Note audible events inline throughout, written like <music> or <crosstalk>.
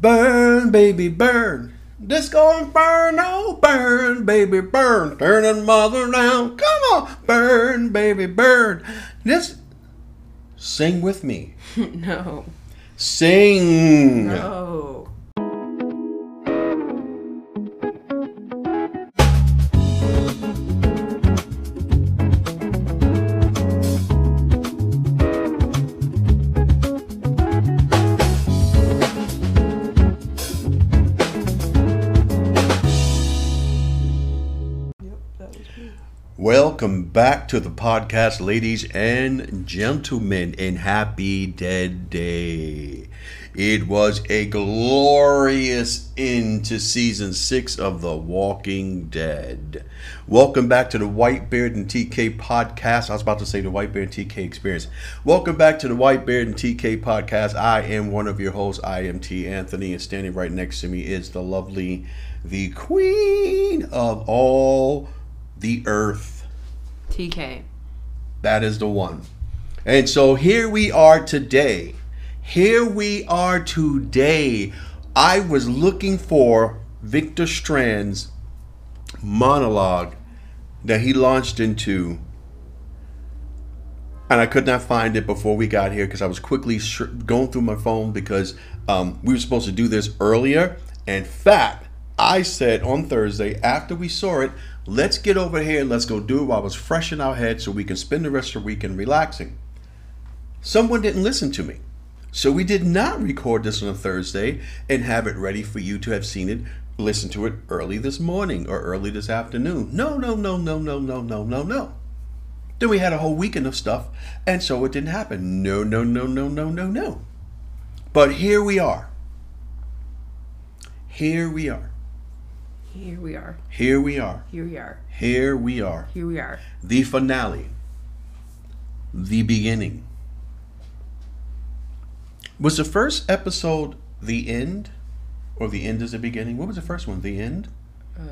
Burn, baby, burn. Disco Inferno, burn, oh burn baby, burn. Turning mother down. Come on, burn, baby, burn. Just sing with me. <laughs> no. Sing. No. Back to the podcast, ladies and gentlemen, and happy Dead Day. It was a glorious end to season six of The Walking Dead. Welcome back to the Whitebeard and TK podcast. I was about to say the Whitebeard and TK experience. Welcome back to the Whitebeard and TK podcast. I am one of your hosts. I am T. Anthony, and standing right next to me is the lovely, the queen of all the earth. TK. That is the one. And so here we are today. Here we are today. I was looking for Victor Strand's monologue that he launched into, and I could not find it before we got here because I was quickly sh- going through my phone because um, we were supposed to do this earlier. In fact, I said on Thursday after we saw it, let's get over here let's go do it while it's fresh in our head so we can spend the rest of the weekend relaxing. Someone didn't listen to me. So we did not record this on a Thursday and have it ready for you to have seen it, listen to it early this morning or early this afternoon. No, no, no, no, no, no, no, no, no. Then we had a whole weekend of stuff, and so it didn't happen. No, no, no, no, no, no, no. But here we are. Here we are. Here we are. Here we are. Here we are. Here we are. Here we are. The finale. The beginning. Was the first episode the end? Or the end is the beginning? What was the first one? The end? Uh,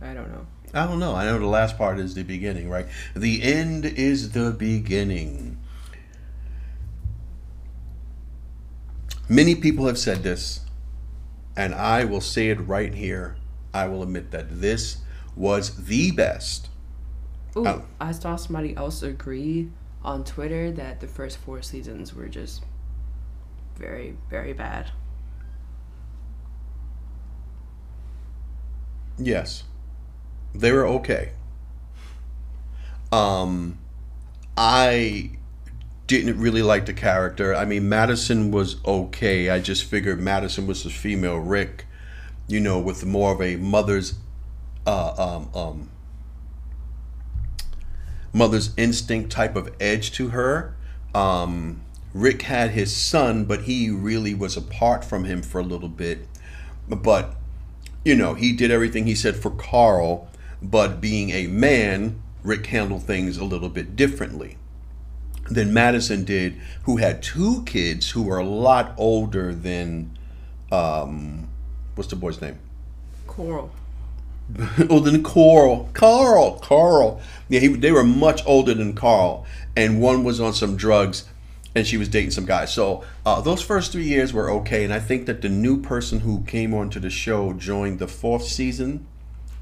I don't know. I don't know. I know the last part is the beginning, right? The end is the beginning. Many people have said this, and I will say it right here. I will admit that this was the best. Ooh, Oh. I saw somebody else agree on Twitter that the first four seasons were just very, very bad. Yes. They were okay. Um I didn't really like the character. I mean Madison was okay. I just figured Madison was the female Rick, you know, with more of a mother's uh um um mother's instinct type of edge to her. Um Rick had his son, but he really was apart from him for a little bit. But you know, he did everything he said for Carl, but being a man, Rick handled things a little bit differently than Madison did, who had two kids who were a lot older than, um, what's the boy's name? Coral. <laughs> older than Carl. Carl. Carl. Yeah, he, they were much older than Carl, and one was on some drugs, and she was dating some guy. So uh, those first three years were okay, and I think that the new person who came onto the show joined the fourth season,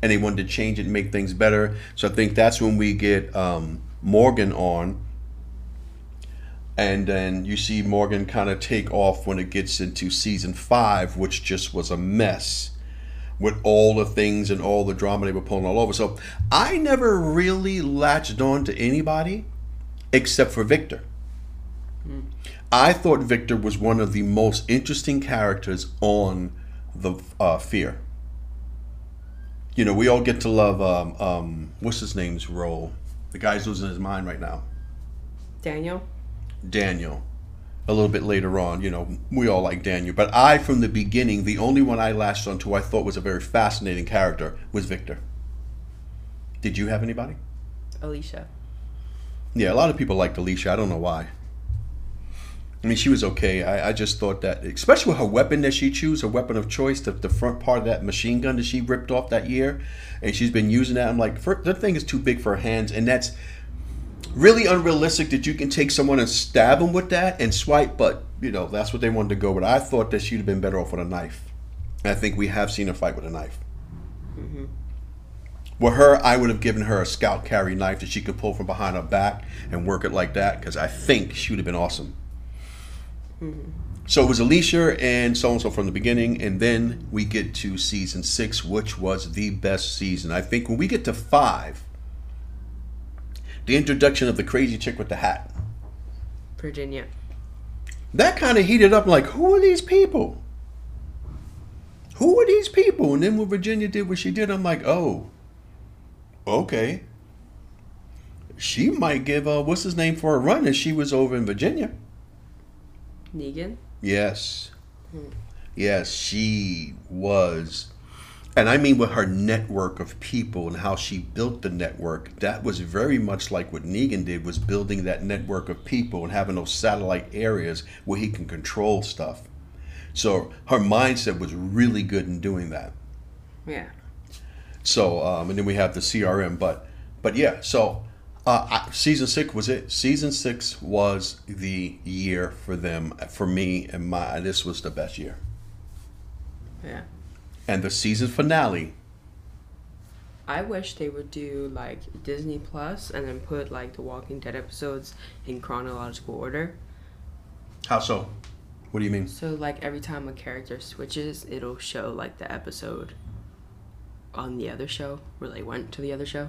and they wanted to change it and make things better. So I think that's when we get um, Morgan on. And then you see Morgan kind of take off when it gets into season five, which just was a mess with all the things and all the drama they were pulling all over. So I never really latched on to anybody except for Victor. I thought Victor was one of the most interesting characters on the uh, Fear. You know, we all get to love um, um, what's his name's role. The guy's losing his mind right now. Daniel? Daniel. A little bit later on, you know, we all like Daniel. But I, from the beginning, the only one I latched onto I thought was a very fascinating character was Victor. Did you have anybody? Alicia. Yeah, a lot of people liked Alicia. I don't know why. I mean, she was okay. I, I just thought that, especially with her weapon that she chose, her weapon of choice, the, the front part of that machine gun that she ripped off that year, and she's been using that. I'm like, that thing is too big for her hands, and that's really unrealistic that you can take someone and stab them with that and swipe, but you know that's what they wanted to go with. I thought that she'd have been better off with a knife. And I think we have seen her fight with a knife. Mm-hmm. With her, I would have given her a scout carry knife that she could pull from behind her back and work it like that because I think she would have been awesome. Mm-hmm. So it was Alicia and so and so from the beginning, and then we get to season six, which was the best season. I think when we get to five, the introduction of the crazy chick with the hat, Virginia. that kind of heated up. Like, who are these people? Who are these people? And then when Virginia did what she did, I'm like, oh, okay. She might give uh, what's his name for a run if she was over in Virginia. Negan. Yes. Yes, she was. And I mean, with her network of people and how she built the network, that was very much like what Negan did, was building that network of people and having those satellite areas where he can control stuff. So her mindset was really good in doing that. Yeah. So, um, and then we have the CRM, but, but yeah. So, uh, I, season six was it. Season six was the year for them, for me, and my. This was the best year. Yeah. And the season finale. I wish they would do like Disney Plus and then put like the Walking Dead episodes in chronological order. How so? What do you mean? So like every time a character switches, it'll show like the episode on the other show where they went to the other show.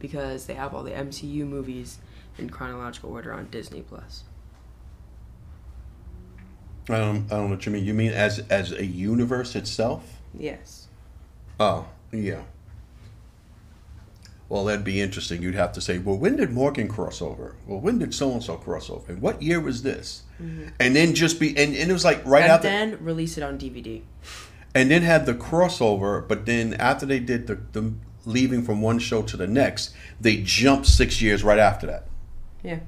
Because they have all the MCU movies in chronological order on Disney Plus. I don't. I don't know what you mean. You mean as as a universe itself? Yes. Oh, yeah. Well, that'd be interesting. You'd have to say, well, when did Morgan cross over? Well, when did so and so cross over? And what year was this? Mm-hmm. And then just be, and, and it was like right and after, then release it on DVD. and then had the crossover. But then after they did the, the leaving from one show to the next, they jumped six years right after that. Yeah.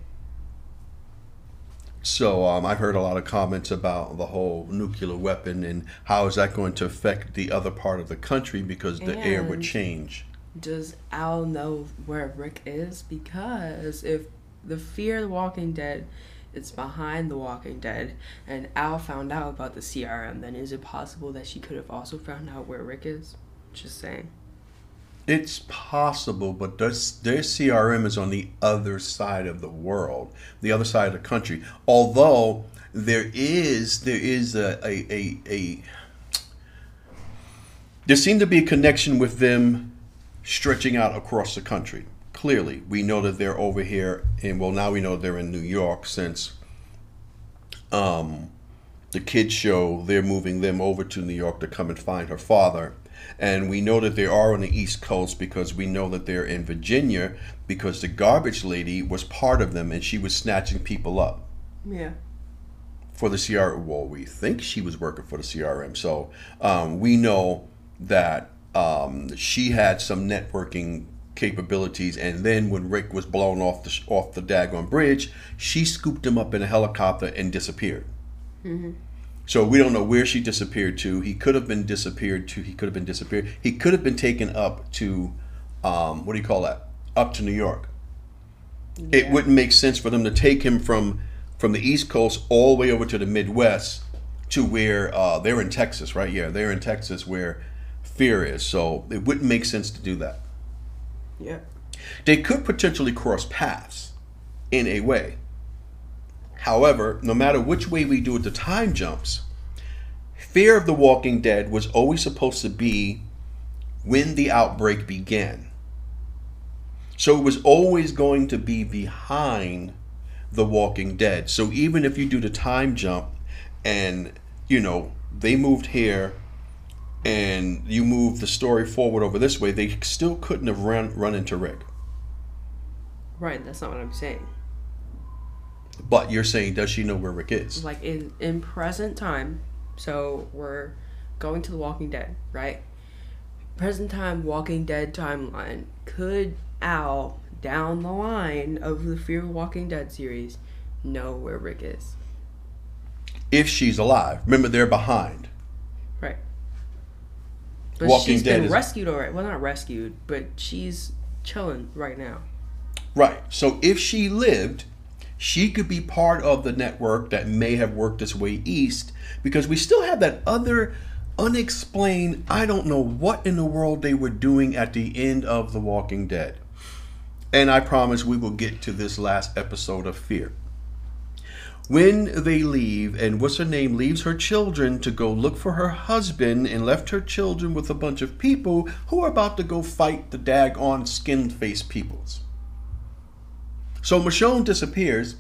So um, I've heard a lot of comments about the whole nuclear weapon and how is that going to affect the other part of the country because the air would change. Does Al know where Rick is? Because if the Fear of the Walking Dead is behind the Walking Dead and Al found out about the CRM, then is it possible that she could have also found out where Rick is? Just saying. It's possible, but their, their CRM is on the other side of the world, the other side of the country. Although there is there is a a, a, a there seemed to be a connection with them stretching out across the country. Clearly, we know that they're over here, and well, now we know they're in New York since um, the kids show they're moving them over to New York to come and find her father. And we know that they are on the East Coast because we know that they're in Virginia because the garbage lady was part of them and she was snatching people up Yeah. for the CRM. Well, we think she was working for the CRM. So um, we know that um, she had some networking capabilities. And then when Rick was blown off the off the daggone bridge, she scooped him up in a helicopter and disappeared. So we don't know where she disappeared to. He could have been disappeared to. He could have been disappeared. He could have been taken up to, um, what do you call that? Up to New York. It wouldn't make sense for them to take him from from the East Coast all the way over to the Midwest to where uh, they're in Texas, right? Yeah, they're in Texas where Fear is. So it wouldn't make sense to do that. Yeah. They could potentially cross paths in a way. However, no matter which way we do it, the time jumps. Fear of the Walking Dead was always supposed to be when the outbreak began. So it was always going to be behind The Walking Dead. So even if you do the time jump and, you know, they moved here and you move the story forward over this way, they still couldn't have run run into Rick. Right, that's not what I'm saying. But you're saying, does she know where Rick is? Like in in present time, so we're going to the Walking Dead, right? Present time Walking Dead timeline. Could Al down the line of the Fear of Walking Dead series know where Rick is? If she's alive, remember they're behind. Right. But Walking she's Dead been is- rescued already. Well, not rescued, but she's chilling right now. Right. So if she lived, she could be part of the network that may have worked its way east because we still have that other unexplained, I don't know what in the world they were doing at the end of The Walking Dead. And I promise we will get to this last episode of Fear. When they leave, and what's her name leaves her children to go look for her husband and left her children with a bunch of people who are about to go fight the daggone skin face peoples. So Michonne disappears.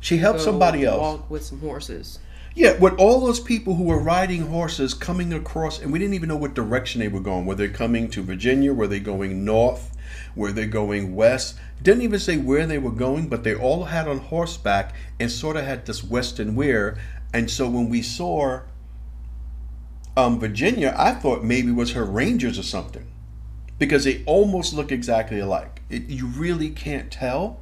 She helps Go somebody else. Walk with some horses. Yeah, with all those people who were riding horses coming across, and we didn't even know what direction they were going. Were they coming to Virginia? Were they going north? Were they going west? Didn't even say where they were going, but they all had on horseback and sort of had this western wear. And so when we saw um, Virginia, I thought maybe it was her Rangers or something because they almost look exactly alike. It, you really can't tell.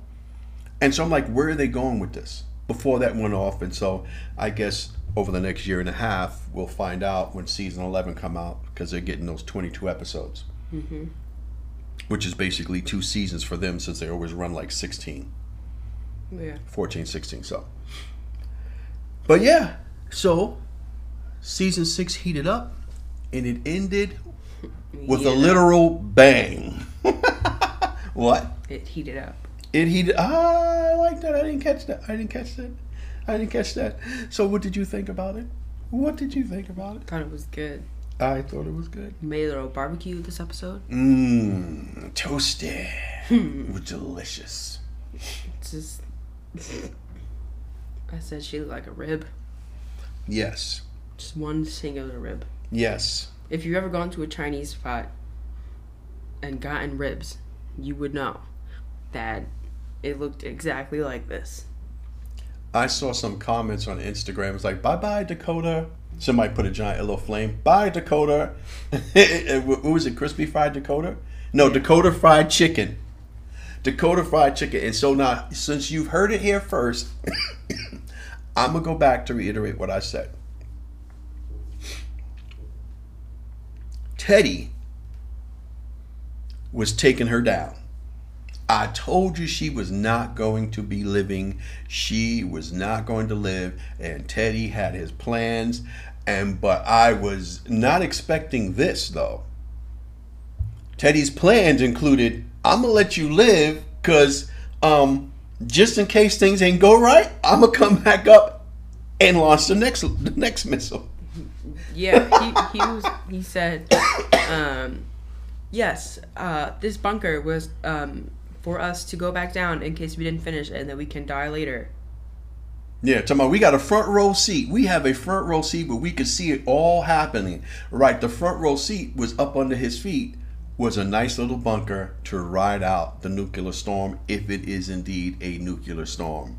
And so I'm like, where are they going with this? Before that went off, and so I guess over the next year and a half, we'll find out when season 11 come out because they're getting those 22 episodes, mm-hmm. which is basically two seasons for them since they always run like 16, Yeah. 14, 16. So, but yeah, so season six heated up, and it ended with Yeah. a literal bang. <laughs> what? It heated up. It he ah, I like that. I didn't catch that. I didn't catch that. I didn't catch that. So what did you think about it? What did you think about it? I Thought it was good. I thought it was good. Made a little barbecue this episode. Mmm, toasted. was delicious. It's just. I said she looked like a rib. Yes. Just one singular rib. Yes. If you've ever gone to a Chinese spot and gotten ribs, you would know that it looked exactly like this. I saw some comments on Instagram. It's like, bye bye, Dakota. Somebody put a giant a little flame. Bye, Dakota. <laughs> what was it? Crispy fried Dakota? No, Dakota fried chicken. Dakota fried chicken. And so now, since you've heard it here first, I'm going to go back to reiterate what I said. Teddy was taking her down. I told you she was not going to be living. She was not going to live. And Teddy had his plans. And but I was not expecting this though. Teddy's plans included I'm gonna let you live because um just in case things ain't go right, I'm gonna come back up and launch the next the next missile. Yeah, he, he was. He said, um, "Yes, uh, this bunker was um, for us to go back down in case we didn't finish, and then we can die later." Yeah, talking about we got a front row seat. We have a front row seat, but we could see it all happening. Right, the front row seat was up under his feet. Was a nice little bunker to ride out the nuclear storm if it is indeed a nuclear storm.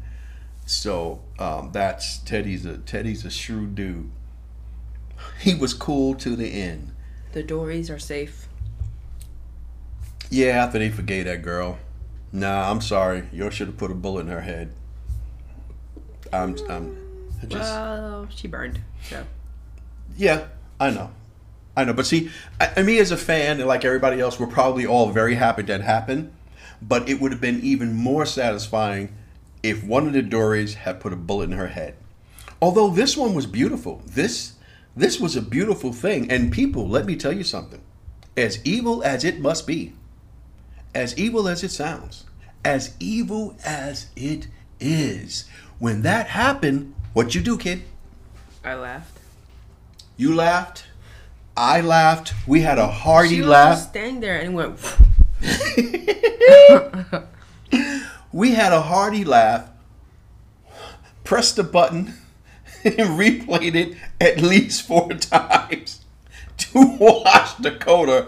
So um, that's Teddy's a Teddy's a shrewd dude. He was cool to the end. The Dories are safe. Yeah, after they forgave that girl. Nah, I'm sorry. You should have put a bullet in her head. I'm, I'm just. Well, she burned. So Yeah, I know. I know. But see, I, I me as a fan, and like everybody else, we're probably all very happy that happened. But it would have been even more satisfying if one of the Dories had put a bullet in her head. Although this one was beautiful. This this was a beautiful thing. And people, let me tell you something. As evil as it must be, as evil as it sounds, as evil as it is, when that happened, what you do, kid? I laughed. You laughed. I laughed. We had a hearty She laugh. just standing there and went. <laughs> We had a hearty laugh. Pressed the button <laughs> and replayed it at least four <laughs> times to watch Dakota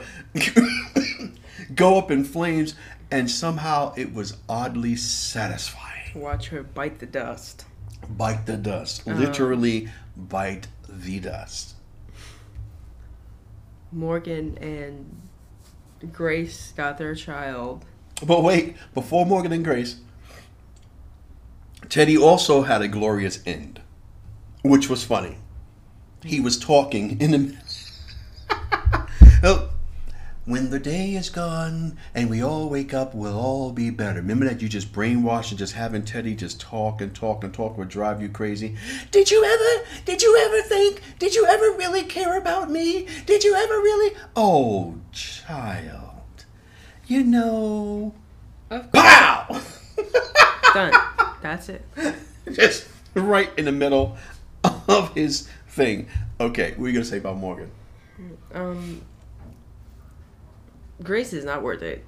go up in flames, and somehow it was oddly satisfying. Watch her bite the dust. Bite the dust. Uh-huh. Literally bite the dust. Morgan and Grace got their child. But wait, before Morgan and Grace, Teddy also had a glorious end, which was funny. He was talking in the. <laughs> When the day is gone and we all wake up, we'll all be better. Remember that you just brainwashed and just having Teddy just talk and talk and talk would drive you crazy. Did you ever, did you ever think, did you ever really care about me? Did you ever really? Oh, child. You know. Of course. Pow! <laughs> Done. That's it. <laughs> just right in the middle of his thing. Okay, what are you going to say about Morgan? Um, Grace is not worth it.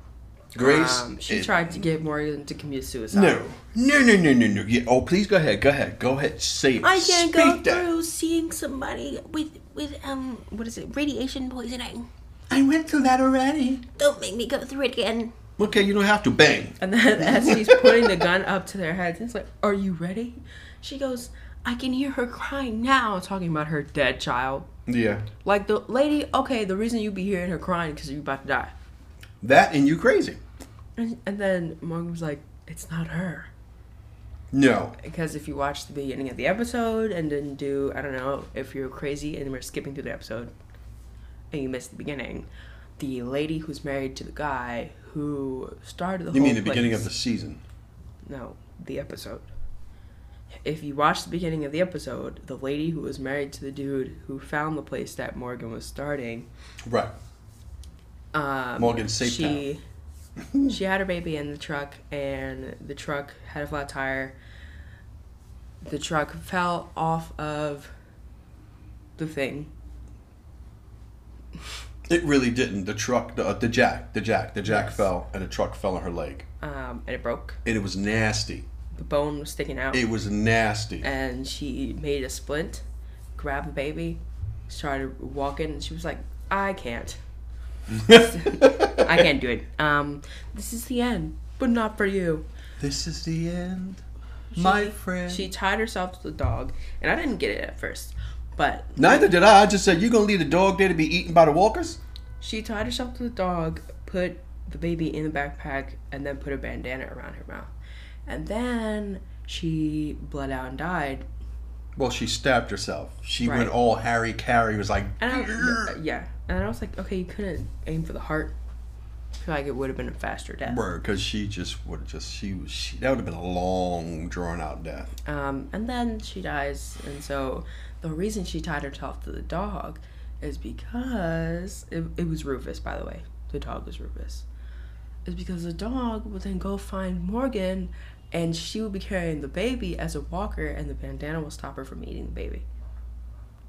Grace? Um, she is- tried to get Morgan to commit suicide. No. No, no, no, no, no. Yeah. Oh, please go ahead. Go ahead. Go ahead. Say it. I can't go that. through seeing somebody with with um what is it radiation poisoning. I went through that already. Don't make me go through it again. Okay, you don't have to. Bang. And then <laughs> as he's putting the gun up to their heads, it's like, "Are you ready?" She goes, "I can hear her crying now," talking about her dead child. Yeah. Like the lady, okay, the reason you be hearing her crying because you're about to die. That and you crazy. And, and then Morgan was like, "It's not her." No. Because if you watch the beginning of the episode and then do, I don't know, if you're crazy and we're skipping through the episode and you missed the beginning, the lady who's married to the guy who started the You whole mean the beginning of the season? No, the episode. If you watch the beginning of the episode, the lady who was married to the dude who found the place that Morgan was starting, Right. Um, Morgan Safe she <laughs> she had her baby in the truck, and the truck had a flat tire. The truck fell off of the thing. It really didn't. The truck, the, uh, the jack, the jack, the jack Yes. fell, and the truck fell on her leg, Um, and it broke. and it was nasty. The bone was sticking out. It was nasty. and she made a splint, grabbed the baby, started walking, and she was like, I can't. I can't do it. Um, this is the end, but not for you. This is the end, my friend. She tied herself to the dog, and I didn't get it at first, but Neither did I. I just said you gonna leave the dog there to be eaten by the walkers. she tied herself to the dog, put the baby in the backpack, and then put a bandana around her mouth. And then she bled out and died. Well, she stabbed herself. She Right. went all hara-kiri. Was like, And I, yeah, and I was like, okay, you couldn't aim for the heart. I feel like it would have been a faster death. word, because she just would just she was she, that would have been a long drawn out death. Um, and then she dies, and so the reason she tied herself to the dog is because it, it was Rufus, by the way. The dog was Rufus. Is because the dog would then go find Morgan, and she would be carrying the baby as a walker, and the bandana will stop her from eating the baby.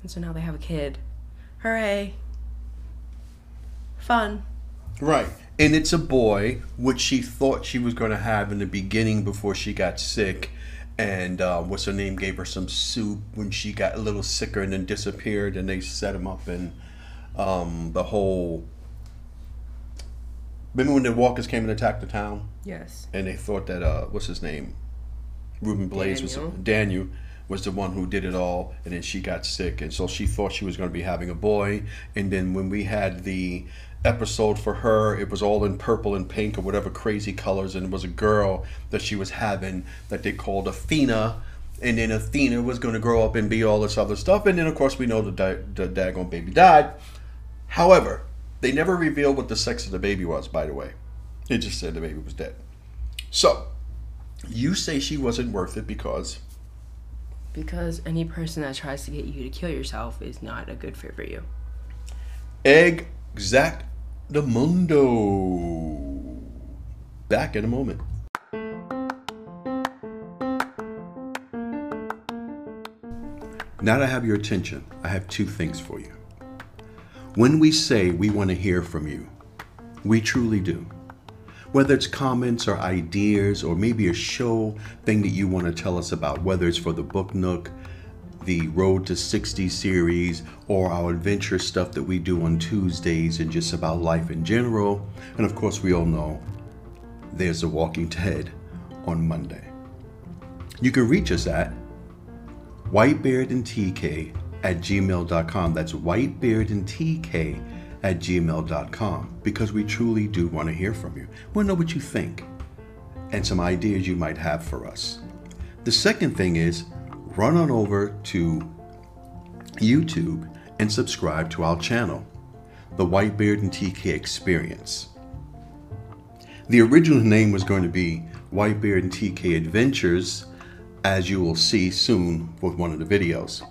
And so now they have a kid. Hooray! Fun. Right, and it's a boy, which she thought she was going to have in the beginning before she got sick. And uh, what's her name gave her some soup when she got a little sicker and then disappeared. And they set him up in um, the whole. Remember when the walkers came and attacked the town? Yes. and they thought that uh, what's his name, Ruben Blades Daniel. was Daniel was the one who did it all, and then she got sick, and so she thought she was going to be having a boy, and then when we had the episode for her, it was all in purple and pink or whatever crazy colors, and it was a girl that she was having that they called Athena. And then Athena was going to grow up and be all this other stuff, and then of course we know the di- the daggone baby died. However, they never revealed what the sex of the baby was. By the way, it just said the baby was dead. So, you say she wasn't worth it because Because any person that tries to get you to kill yourself is not a good fit for you. exact the mundo. Back in a moment. Now that I have your attention, I have two things for you. When we say we want to hear from you, we truly do. Whether it's comments or ideas or maybe a show thing that you want to tell us about, whether it's for the Book Nook, the Road to 60 series, or our adventure stuff that we do on Tuesdays and just about life in general. And of course, we all know there's The Walking Dead on Monday. You can reach us at whitebeardandtk at gmail.com. That's whitebeardandtk at gmail.com because we truly do want to hear from you. We want to know what you think and some ideas you might have for us. The second thing is run on over to YouTube and subscribe to our channel. the Whitebeard and TK Experience. The original name was going to be Whitebeard and TK Adventures, as you will see soon with one of the videos.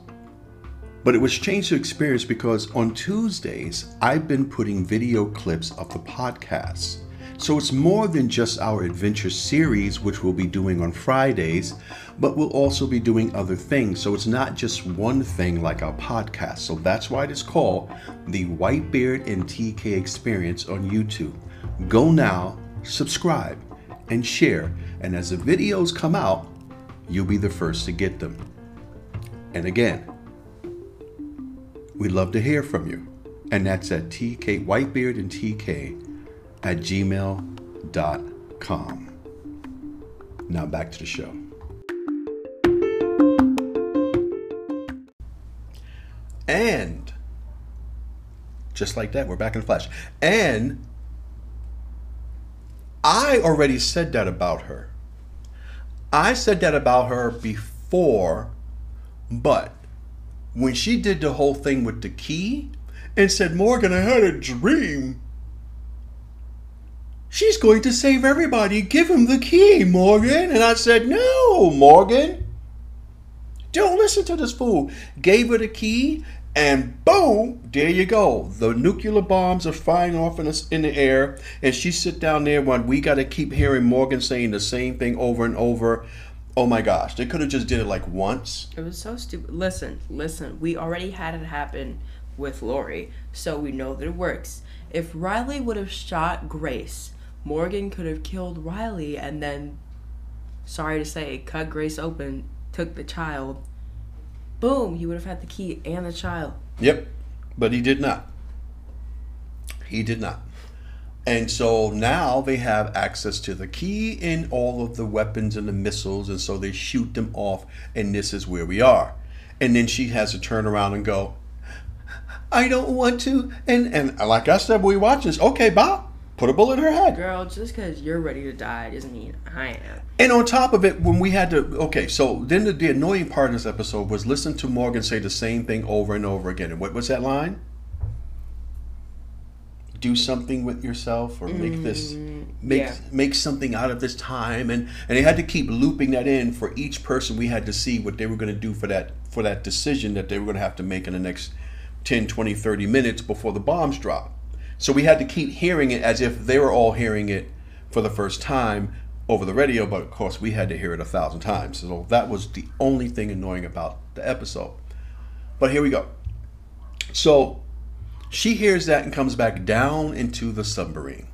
But it was changed to Experience because on Tuesdays, I've been putting video clips of the podcasts. So it's more than just our adventure series, which we'll be doing on Fridays, but we'll also be doing other things. So it's not just one thing like our podcast. So that's why it is called the Whitebeard and TK Experience on YouTube. Go now, subscribe, and share. And as the videos come out, you'll be the first to get them. And again, we'd love to hear from you. And that's at TK Whitebeard and TK at gmail.com. Now back to the show. And just like that, we're back in the flash. And I already said that about her. I said that about her before, but when she did the whole thing with the key and said, Morgan, I had a dream. She's going to save everybody. Give him the key, Morgan. And I said, No, Morgan. Don't listen to this fool. Gave her the key, and boom, there you go. The nuclear bombs are flying off in the, in the air, and she sit down there when we got to keep hearing Morgan saying the same thing over and over. Oh my gosh, they could have just did it like once. It was so stupid. Listen, listen. We already had it happen with Lori, so we know that it works. If Riley would have shot Grace, Morgan could have killed Riley and then, sorry to say, cut Grace open, took the child. Boom, he would have had the key and the child. Yep, but he did not. He did not. And so now they have access to the key and all of the weapons and the missiles, and so they shoot them off, and this is where we are. And then she has to turn around and go, I don't want to. And and like I said, we watch this. Okay, Bob, put a bullet in her head. Girl, just because you're ready to die doesn't mean I am. And on top of it, when we had to, okay, so then the, the annoying part of this episode was listen to Morgan say the same thing over and over again. And what was that line? Do something with yourself, or make this, mm, make yeah. make something out of this time, and and they had to keep looping that in for each person. We had to see what they were going to do for that for that decision that they were going to have to make in the next 10, 20, 30 minutes before the bombs drop. So we had to keep hearing it as if they were all hearing it for the first time over the radio, but of course we had to hear it a thousand times. So that was the only thing annoying about the episode. But here we go. So she hears that and comes back down into the submarine.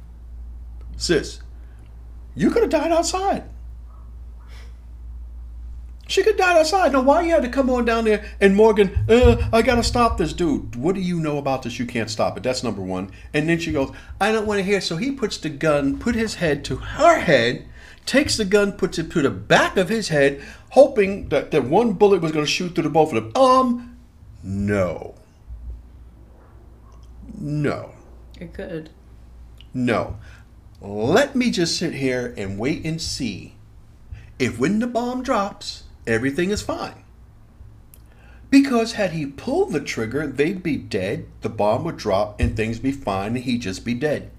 Sis, you could have died outside. She could died outside. Now, why you had to come on down there and Morgan, uh, I gotta stop this dude. What do you know about this? You can't stop it. That's number one. And then she goes, I don't want to hear. So he puts the gun, put his head to her head, takes the gun, puts it to the back of his head, hoping that, that one bullet was going to shoot through the both of them. Um, no. No. It could. No. Let me just sit here and wait and see if when the bomb drops, everything is fine. Because had he pulled the trigger, they'd be dead, the bomb would drop, and things be fine, and he'd just be dead.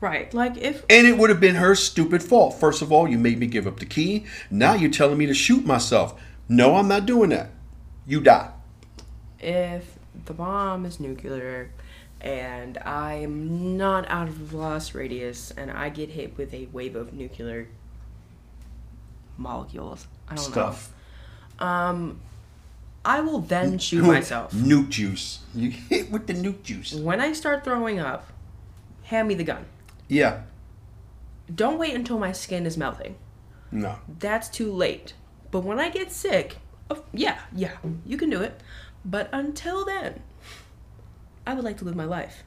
Right. Like if And it would have been her stupid fault. First of all, you made me give up the key. Now you're telling me to shoot myself. No, I'm not doing that. You die. if the bomb is nuclear and I'm not out of blast radius and I get hit with a wave of nuclear molecules. I don't Stuff. know. Um I will then shoot myself. Nuke juice. You <laughs> hit with the nuke juice. When I start throwing up, hand me the gun. Yeah. Don't wait until my skin is melting. No. That's too late. But when I get sick, oh, yeah, yeah, you can do it. But until then, I would like to live my life.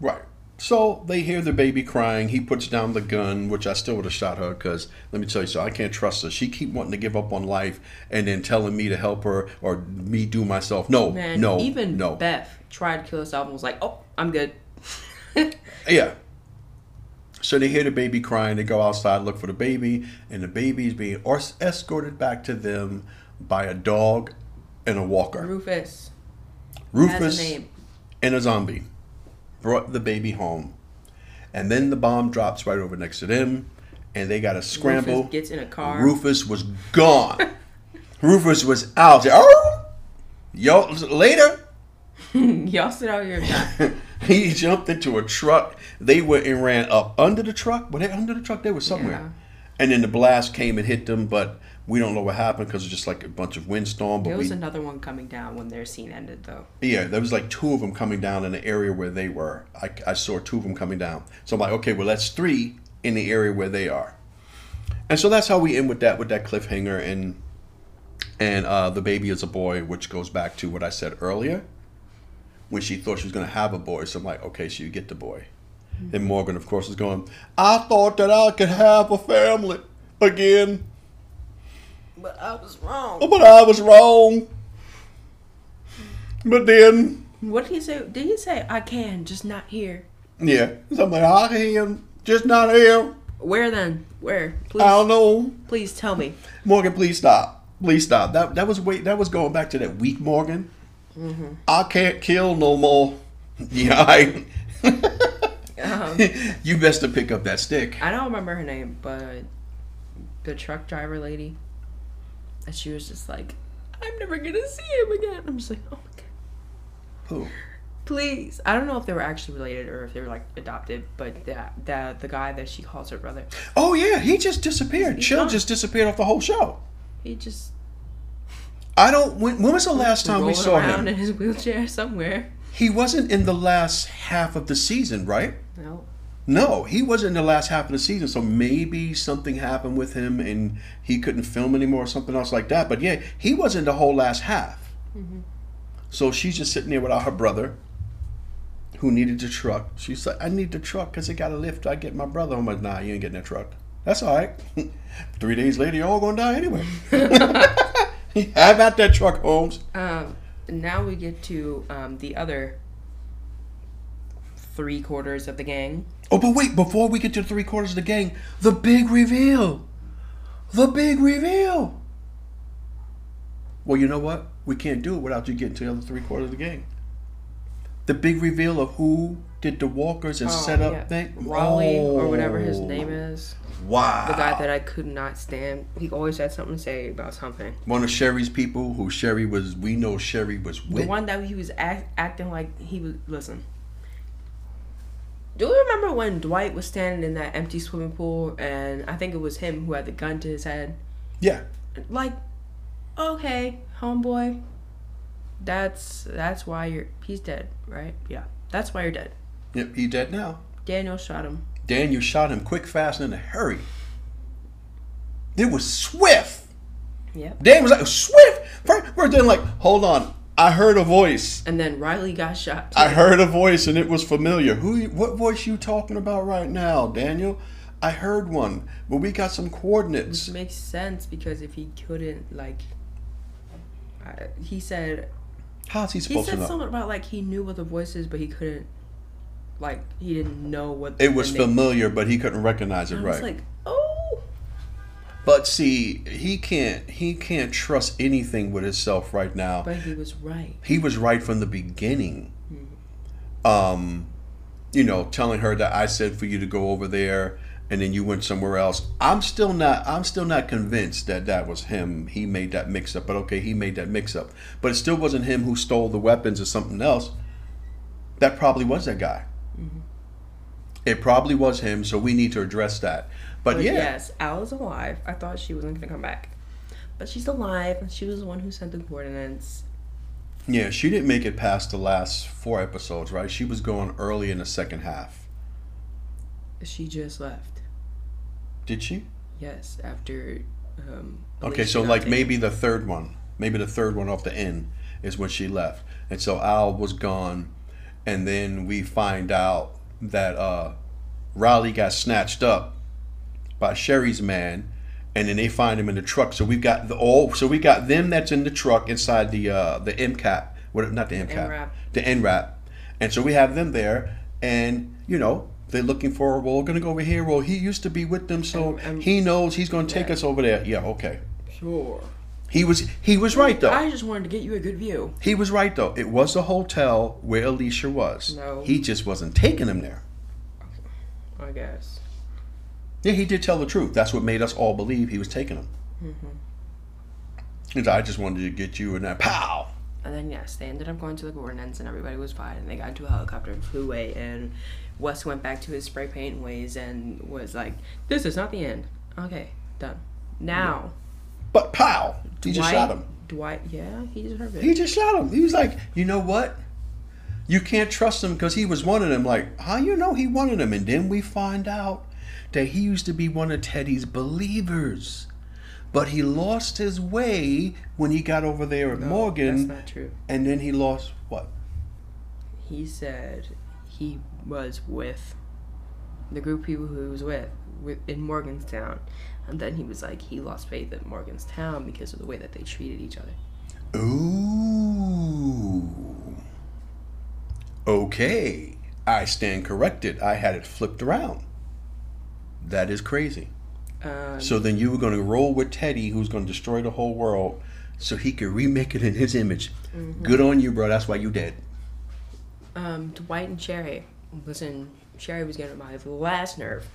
Right. So they hear the baby crying. He puts down the gun, which I still would have shot her because let me tell you, so I can't trust her. She keep wanting to give up on life and then telling me to help her or me do myself. No, Man, no, even no. Beth tried to kill herself and was like, "Oh, I'm good." <laughs> Yeah. So they hear the baby crying. They go outside, look for the baby, and the baby is being or- escorted back to them by a dog and a walker. Rufus Rufus has a name. And a zombie. brought the baby home, and then the bomb drops right over next to them, and they got to scramble. Rufus gets in a car. Rufus was gone. <laughs> Rufus was out. Oh, yo, later. <laughs> Y'all sit out here. <laughs> he jumped into a truck. They went and ran up under the truck. Were they under the truck? They were somewhere. Yeah. And then the blast came and hit them, but we don't know what happened because it's just like a bunch of windstorm. But There we, was another one coming down when their scene ended, though. yeah, there was like two of them coming down in the area where they were. I, I saw two of them coming down. So I'm like, okay, well that's three in the area where they are. And so that's how we end with that with that cliffhanger and and uh, the baby is a boy, which goes back to what I said earlier when she thought she was going to have a boy. So I'm like, okay, so you get the boy. And Morgan, of course, is going. I thought that I could have a family again, But I was wrong. but I was wrong. But then What did he say? Did he say I can, just not here? Yeah. So I'm like, I can, just not here. Where then? Where? Please, I don't know. please tell me. Morgan, please stop. Please stop. That that was wait. That was going back to that weak Morgan. I can't kill no more. <laughs> Yeah, I. Um, <laughs> you best to pick up that stick. I don't remember her name, but the truck driver lady, and she was just like, "I'm never gonna see him again." I'm just like, "Oh my god, Who? please!" I don't know if they were actually related or if they were like adopted, but that that the guy that she calls her brother, Oh yeah, he just disappeared. He's Chill gone. just disappeared off the whole show. he just I don't. When, when was the last time we saw around him? in his wheelchair somewhere. He wasn't in the last half of the season, right? No, No, he wasn't in the last half of the season, so maybe something happened with him and he couldn't film anymore or something else like that. But yeah, he wasn't the whole last half. So she's just sitting there without her brother, who needed the truck. She's like, "I need the truck because it got a lift. I get my brother." I'm like, "Nah, you ain't getting that truck. That's all right. <laughs> Three days later, you're all gonna die anyway. <laughs> <laughs> Have at that truck, Holmes." um, now we get to um, the other three quarters of the gang. Oh, but wait, before we get to three quarters of the gang, the big reveal. The big reveal. Well, you know what? We can't do it without you getting to the other three quarters of the gang. The big reveal of who did the walkers and oh, set up Oh, yeah. thing. Raleigh or whatever his Oh, name is. Wow. The guy that I could not stand. He always had something to say about something. One of Sherry's people, who Sherry was, we know Sherry was with. The one that he was act, acting like he was. Listen. Do you remember when Dwight was standing in that empty swimming pool and I think it was him who had the gun to his head? Yeah. Like, okay, homeboy. That's that's why you're. He's dead, right? Yeah, that's why you're dead. Yep, he dead now. Daniel shot him. Daniel shot him quick, fast, and in a hurry. It was swift. Yep. Dan was like, Swift! First, we're then like, hold on. I heard a voice. And then Riley got shot. Too. I heard a voice and it was familiar. Who? What voice you talking about right now, Daniel? I heard one, but we got some coordinates. Which makes sense because if he couldn't like, I, he said How's he he supposed to said know? something about like he knew what the voice is, but he couldn't, like he didn't know what. It was the familiar, but he couldn't recognize it I right. was like, oh, but see, he can't. He can't trust anything with himself right now. but he was right. he was right from the beginning. Um, you know, telling her that I said for you to go over there and then you went somewhere else. I'm still not I'm still not convinced that that was him. He made that mix up. But okay, he made that mix up. But it still wasn't him who stole the weapons or something else. That probably was that guy. It probably was him, so we need to address that. But, But yeah, yes, Al is alive. I thought she wasn't gonna come back, but she's alive. and She was the one who sent the coordinates. yeah, she didn't make it past the last four episodes, right? She was going early in the second half. She just left. Did she? Yes, after. Um, Okay, so like maybe the third one, maybe the third one off the end is when she left, and so Al was gone, and then we find out that uh, Riley got snatched up by Sherry's man, and then they find him in the truck. So we've got the all, so we got them that's in the truck inside the uh, the MCAP, what not the MCAP, NRAP. the NRAP, and so we have them there, and you know. They're looking for, well, we're going to go over here. Well, he used to be with them, so he knows he's going to take Yeah. us over there. Yeah, okay. Sure. He was he was right though. I just wanted to get you a good view. He was right though. It was the hotel where Alicia was. No. He just wasn't taking him there. I guess. Yeah, he did tell the truth. That's what made us all believe he was taking him. Mm-hmm. And I just wanted to get you and that pow. And then yes, they ended up going to the Gordons, and everybody was fine. And they got into a helicopter and flew away. And Wes went back to his spray paint ways and was like, "This is not the end. Okay, done. Now, But pow! He just shot him. Dwight, yeah, he deserved it. He just shot him. He was like, you know what? You can't trust him because he was one of them. Like, how you know he wanted him? And then we find out that he used to be one of Teddy's believers. But he lost his way when he got over there at No, Morgan. That's not true. And then he lost what? He said he was with the group of people who he was with, with in Morganstown. And then he was like, he lost faith in Morganstown because of the way that they treated each other. Ooh. Okay. I stand corrected. I had it flipped around. That is crazy. Um, So then you were going to roll with Teddy, who's going to destroy the whole world, so he could remake it in his image. Good on you, bro. That's why you dead. um, Dwight and Sherry. Listen, Sherry was getting my last nerve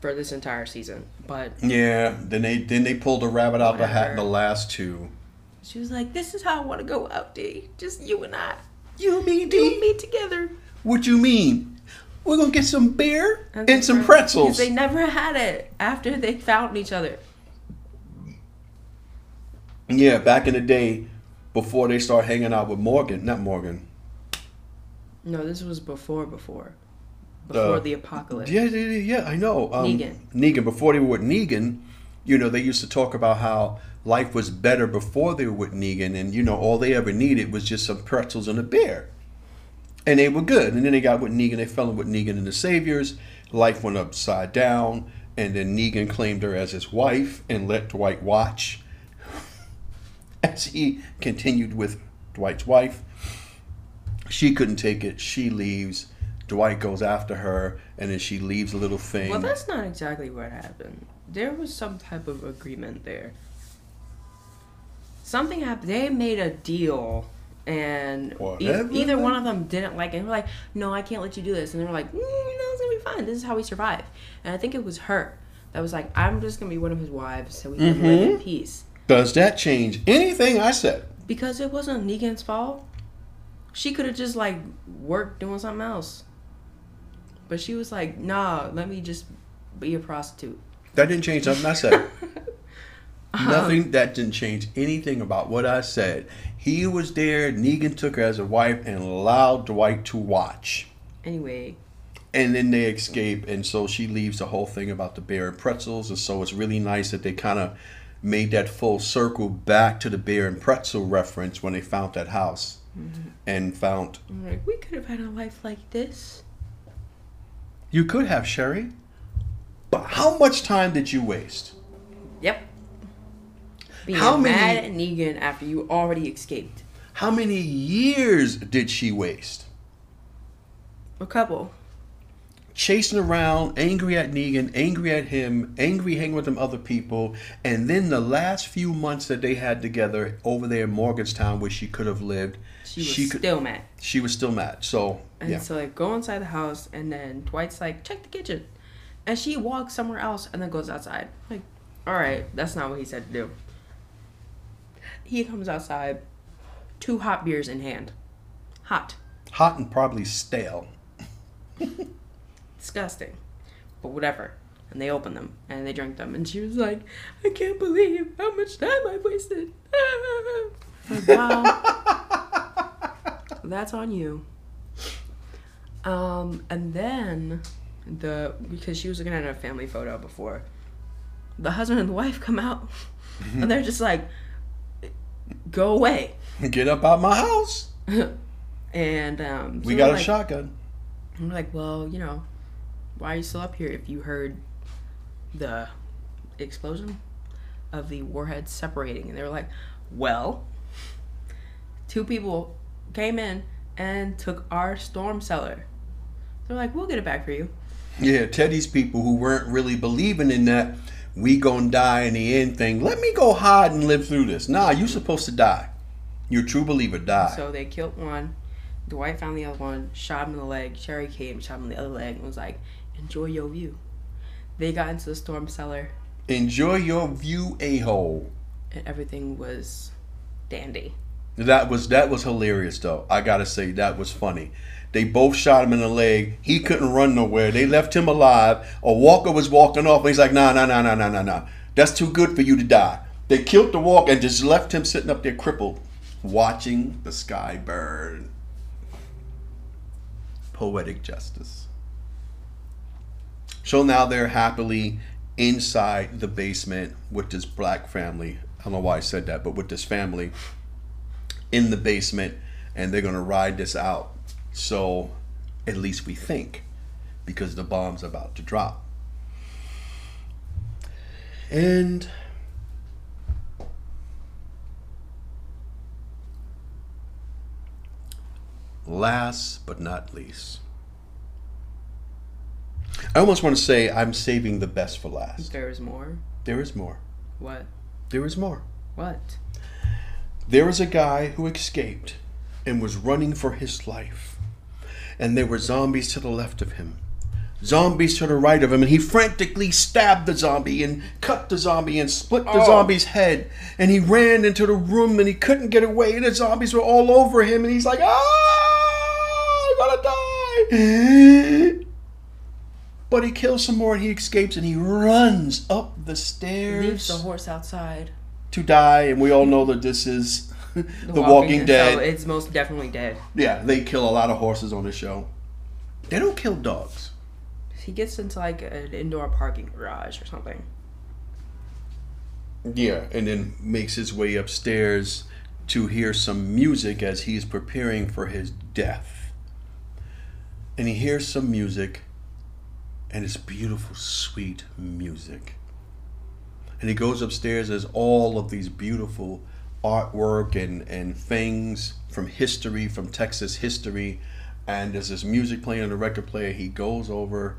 for this entire season. But Yeah. Then they then they pulled a rabbit out the hat in the last two. she was like, this is how I want to go out, D. Just you and I. You mean You and me together. What you mean? We're gonna get some beer and, some pretzels. They never had it after they found each other. Yeah, back in the day, before they start hanging out with Morgan, not Morgan. No, this was before before. Before Uh, the apocalypse. Yeah, yeah, yeah, yeah, I know. Um, Negan. Negan. Before they were with Negan, you know, they used to talk about how life was better before they were with Negan, and you know, all they ever needed was just some pretzels and a beer, and they were good. And then they got with Negan. They fell in with Negan and the Saviors. Life went upside down, and then Negan claimed her as his wife and let Dwight watch <laughs> as he continued with Dwight's wife. She couldn't take it. She leaves. Dwight goes after her, and then she leaves a little thing. Well, that's not exactly what happened. There was some type of agreement there. Something happened. They made a deal, and e- either one of them didn't like it. And we're like, "No, I can't let you do this." And they were like, mm, "You know, it's gonna be fine. This is how we survive." And I think it was her that was like, "I'm just gonna be one of his wives, so we can live in peace." Does that change anything I said? Because it wasn't Negan's fault. She could have just like worked doing something else. But she was like, "Nah, let me just be a prostitute." That didn't change nothing I said. Uh-huh. <laughs> Nothing that didn't change anything about what I said. He was there. Negan took her as a wife and allowed Dwight to watch. Anyway, And then they escape, and so she leaves the whole thing about the bear and pretzels. And so it's really nice that they kind of made that full circle back to the bear and pretzel reference when they found that house mm-hmm. and found like, we could have had a life like this. you could have Sherry, but how much time did you waste? Yep. Being How many- mad at Negan after you already escaped. How many years did she waste? A couple. Chasing around, angry at Negan, angry at him, angry hanging with them other people, and then the last few months that they had together over there in Morgantown, where she could have lived, She was she could, still mad. she was still mad. So And yeah, so like go inside the house and then Dwight's like, check the kitchen. And she walks somewhere else and then goes outside. Like, alright, that's not what he said to do. He comes outside, two hot beers in hand. Hot. hot and probably stale. Disgusting. But whatever. And they opened them and they drank them and she was like, I can't believe how much time I wasted. Like, wow. <laughs> That's on you. Um, and then the because she was looking at a family photo before, the husband and the wife come out <laughs> and they're just like, go away. Get up out my house. <laughs> and um, We so got we're a like, shotgun. I'm like, well, you know, why are you still up here if you heard the explosion of the warheads separating? And they were like, well, two people came in and took our storm cellar. They're like, we'll get it back for you. Yeah, Teddy's people who weren't really believing in that we gonna die in the end thing. Let me go hide and live through this. Nah, you supposed to die. You're a true believer. Die. So they killed one. Dwight found the other one, shot him in the leg. Sherry came, shot him in the other leg, and was like, "Enjoy your view." They got into the storm cellar, Enjoy your view, a hole. and everything was dandy. That was that was hilarious though. I gotta say that was funny. They both shot him in the leg. He couldn't run nowhere. They left him alive. A walker was walking off, and he's like, "Nah, nah, nah, nah, nah, nah, nah. That's too good for you to die." They killed the walker and just left him sitting up there crippled, watching the sky burn. Poetic justice. So now they're happily inside the basement with this black family. I don't know why I said that, but with this family in the basement and they're going to ride this out. So at least we think because the bomb's about to drop. And last but not least, I almost want to say I'm saving the best for last. There is more. There is more. What? There is more. What? There is a guy who escaped and was running for his life. And there were zombies to the left of him, zombies to the right of him, and he frantically stabbed the zombie and cut the zombie and split the Oh. zombie's head. And he ran into the room and he couldn't get away, and the zombies were all over him, and he's like, Ah, I'm gonna die. <gasps> But he kills some more and he escapes and he runs up the stairs Leaves the horse outside. to die, and we all know that this is The, Walking, Dead. So it's most definitely dead. yeah, they kill a lot of horses on the show. They don't kill dogs. He gets into like an indoor parking garage or something. Yeah, and then makes his way upstairs to hear some music as he's preparing for his death. And he hears some music, and it's beautiful, sweet music. And he goes upstairs as all of these beautiful artwork and, and things from history, from Texas history. And there's this music playing on the record player. He goes over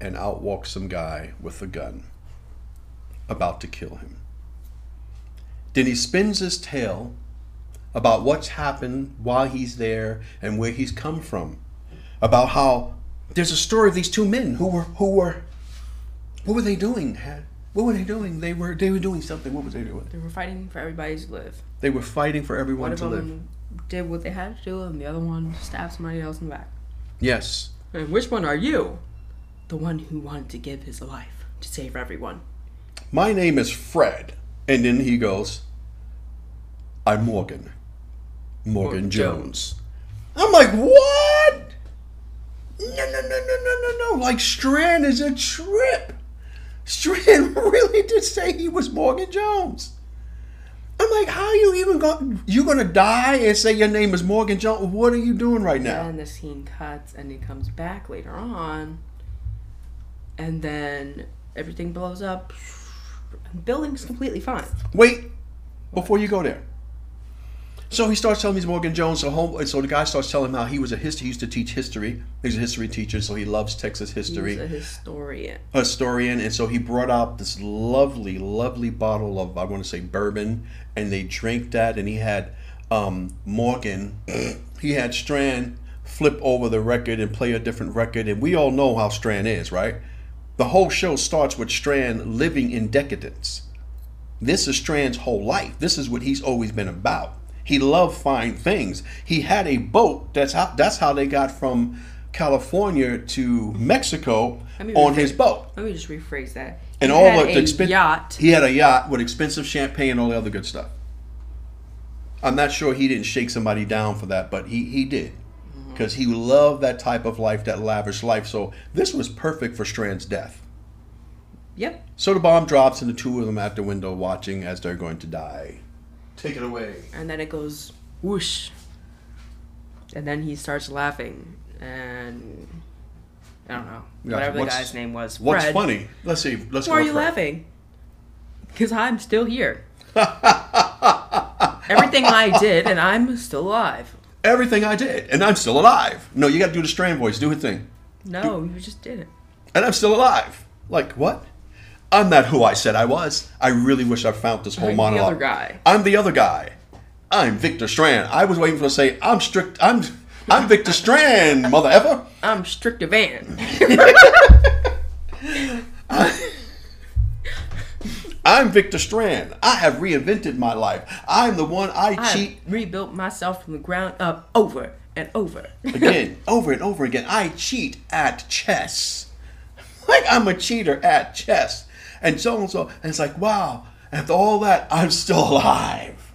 and out walks some guy with a gun about to kill him. Then he spins his tale about what's happened why he's there and where he's come from. About how there's a story of these two men who were who were what were they doing? Had- What were they doing? They were they were doing something. What was they doing? They were fighting for everybody to live. They were fighting for everyone One of to live. them did what they had to do, and the other one stabbed somebody else in the back. Yes. And which one are you? The one who wanted to give his life to save everyone. My name is Fred. And then he goes, I'm Morgan. Morgan Morgan Jones. I'm like, what? No, no, no, no, no, no, no. Like, Strand is a trip. Strand <laughs> really did say he was Morgan Jones. I'm like, how are you even going you gonna die and say your name is Morgan Jones? What are you doing right now? And the scene cuts, and he comes back later on, and then everything blows up. The building's completely fine. Wait, before you go there. So he starts telling me he's Morgan Jones. So home, so the guy starts telling him how he was a history. He used to teach history. He's a history teacher, so he loves Texas history. He's a historian. A historian, and so he brought out this lovely, lovely bottle of I want to say bourbon, and they drank that, and he had um, Morgan, <clears throat> he had Strand flip over the record and play a different record, and we all know how Strand is, right? The whole show starts with Strand living in decadence. This is Strand's whole life. This is what he's always been about. He loved fine things. He had a boat. That's how. That's how they got from California to Mexico on his boat. Let me just rephrase that. And He all had the, a yacht. He had a yacht with expensive champagne and all the other good stuff. I'm not sure he didn't shake somebody down for that, but he he did Mm-hmm. because he loved that type of life, that lavish life. So this was perfect for Strand's death. Yep. So the bomb drops, and the two of them at the window watching as they're going to die. Take it away. And then it goes whoosh. And then he starts laughing, and I don't know Yeah, whatever the what's- guy's name was. What's Fred. funny? Let's see. Let's Why go are you Fred. laughing? Because I'm still here. <laughs> Everything I did, and I'm still alive. Everything I did, and I'm still alive. No, you got to do the Strand voice. Do his thing. No, you just did it. and I'm still alive. Like what? I'm not who I said I was. I really wish I found this whole monologue. I'm the other guy. I'm the other guy. I'm Victor Strand. I was waiting for to say I'm strict. I'm I'm Victor Strand, <laughs> mother ever. I'm Stricta Van. <laughs> I'm Victor Strand. I have reinvented my life. I'm the one I I cheat rebuilt myself from the ground up over and over. again, <laughs> over and over again. I cheat at chess. Like I'm a cheater at chess. And so and so. And it's like, wow, after all that, I'm still alive.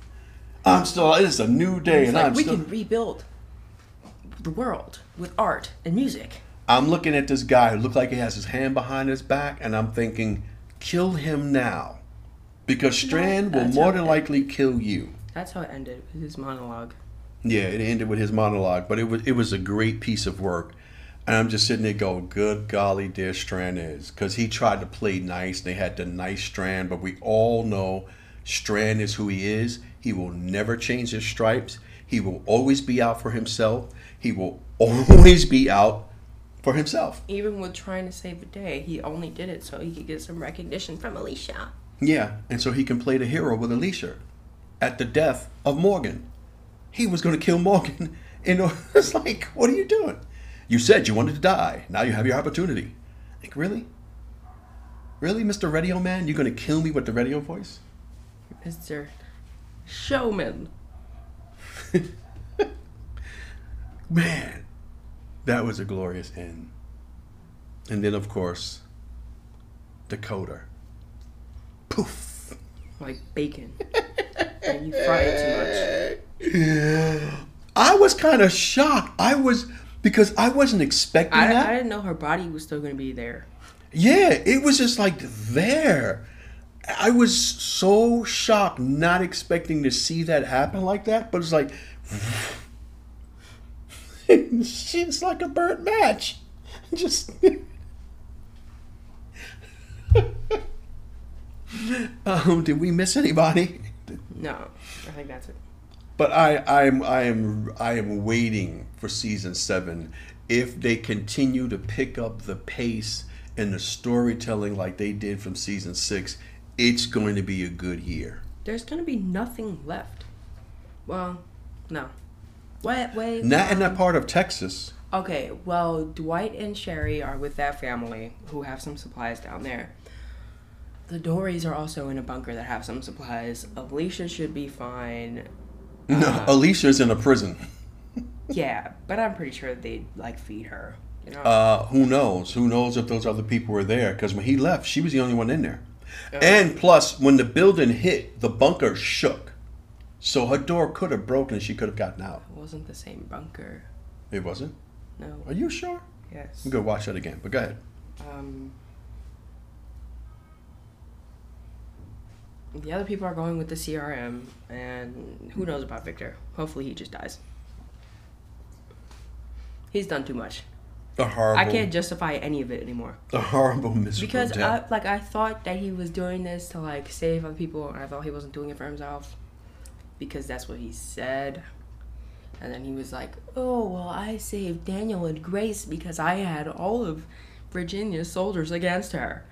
I'm still, it is a new day. It's and like I'm still we still, can rebuild the world with art and music. I'm looking at this guy who looked like he has his hand behind his back, and I'm thinking, kill him now. Because Strand will more than likely kill you. That's how it ended with his monologue. Yeah, it ended with his monologue, but it was it was a great piece of work. And I'm just sitting there going, good golly, dear Strand is. Because he tried to play nice. They had the nice Strand, but we all know Strand is who he is. He will never change his stripes. He will always be out for himself. He will <laughs> always be out for himself. Even with trying to save the day, he only did it so he could get some recognition from Alicia. Yeah, and so he can play the hero with Alicia at the death of Morgan. He was going to kill Morgan. <laughs> And <laughs> it's like, what are you doing? You said you wanted to die. Now you have your opportunity. Like, really? Really, Mr. Radio Man? You're going to kill me with the radio voice? Mr. Showman. <laughs> Man, that was a glorious end. And then, of course, Dakota. Poof. Like bacon. and you fry it too much. <laughs> I was kind of shocked. I was because I wasn't expecting I, that. I didn't know her body was still going to be there. yeah, it was just like there. I was so shocked, not expecting to see that happen like that. But it's like <laughs> she's like a burnt match. <laughs> Just. <laughs> um, did we miss anybody? No, I think that's it. But I, I'm, I am, I am waiting for season seven. If they continue to pick up the pace and the storytelling like they did from season six, it's going to be a good year. There's going to be nothing left. Well, no. Wait, wait. Not in um, that part of Texas. Okay, well, Dwight and Sherry are with that family who have some supplies down there. The Dorys are also in a bunker that have some supplies. Alicia should be fine. No, Alicia's in a prison. Yeah, but I'm pretty sure they'd like feed her. You know. Uh, who knows? Who knows if those other people were there? Because when he left, she was the only one in there. And plus, when the building hit, the bunker shook. So her door could have broken and she could have gotten out. it wasn't the same bunker. It wasn't? No. Are you sure? Yes. I'm going to watch that again, but go ahead. Um. The other people are going with the CRM, and who knows about Victor? Hopefully, he just dies. He's done too much. A horrible, I can't justify any of it anymore. a horrible miserable Because I, like I thought that he was doing this to like save other people, and I thought he wasn't doing it for himself, because that's what he said. And then he was like, "Oh well, I saved Daniel and Grace because I had all of Virginia's soldiers against her,"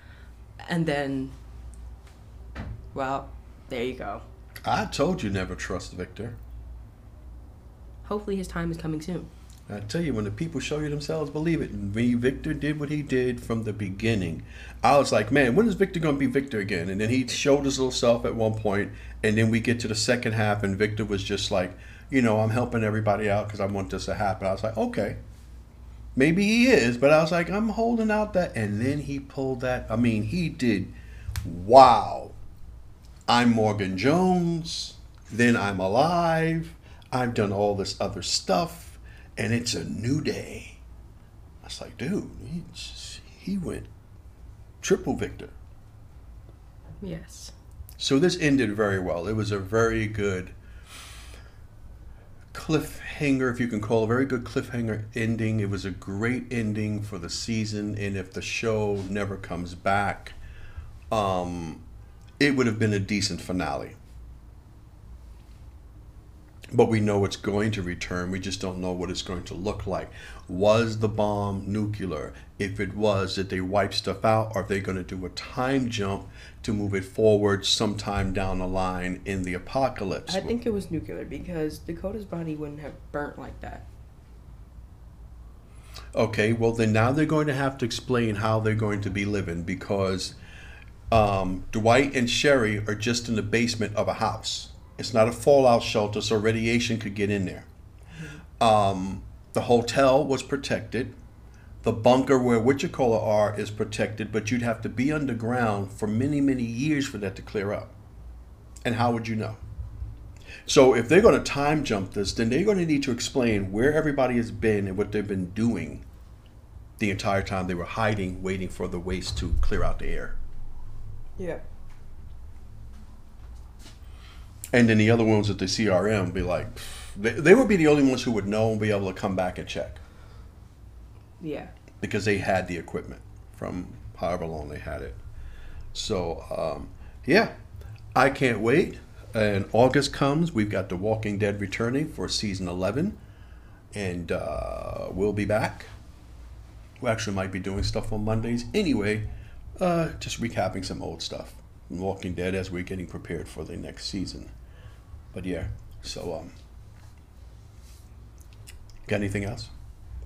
and then, well, there you go. I told you never trust Victor. Hopefully, his time is coming soon. I tell you, when the people show you themselves, believe it. And when Victor did what he did from the beginning, I was like, man, when is Victor going to be Victor again? And then he showed his little self at one point, and then we get to the second half, and Victor was just like, you know, I'm helping everybody out because I want this to happen. I was like, okay, maybe he is, but I was like, I'm holding out that, and then he pulled that. I mean, he did. Wow, I'm Morgan Jones. Then I'm alive. I've done all this other stuff and it's a new day. I was like, dude, he, just- he went triple victor. Yes. So this ended very well. It was a very good cliffhanger, if you can call it, a very good cliffhanger ending. It was a great ending for the season, and if the show never comes back, um, it would have been a decent finale. but we know it's going to return. We just don't know what it's going to look like. Was the bomb nuclear? If it was, did they wipe stuff out? Are they going to do a time jump to move it forward sometime down the line in the apocalypse? I think it was nuclear because Dakota's body wouldn't have burnt like that. Okay, well then now they're going to have to explain how they're going to be living because um, Dwight and Sherry are just in the basement of a house. It's not a fallout shelter, so radiation could get in there. Um, the hotel was protected. The bunker where Witchacola are is protected, but you'd have to be underground for many, many years for that to clear up. And how would you know? So if they're going to time jump this, then they're going to need to explain where everybody has been and what they've been doing the entire time they were hiding, waiting for the waste to clear out the air. Yeah. And then the other ones at the CRM be like, they, they would be the only ones who would know and be able to come back and check Yeah. because they had the equipment from however long they had it. So, um, yeah, I can't wait. And August comes, we've got The Walking Dead returning for season 11. And uh, we'll be back. We actually might be doing stuff on Mondays. Anyway, uh, just recapping some old stuff. Walking Dead as we're getting prepared for the next season. But yeah, so um, got anything else?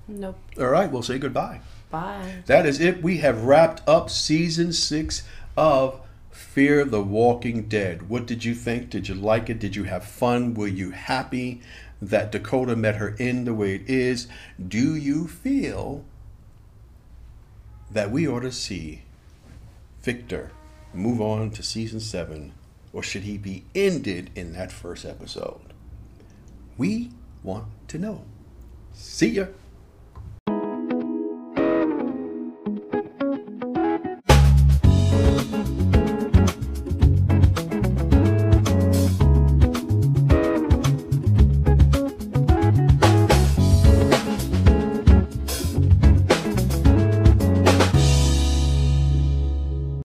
Nope. All right, we'll say goodbye. Bye. That is it. We have wrapped up season six of Fear the Walking Dead. What did you think? Did you like it? Did you have fun? Were you happy that Dakota met her end the way it is? Do you feel that we ought to see Victor move on to season seven, or should he be ended in that first episode? We want to know. See ya.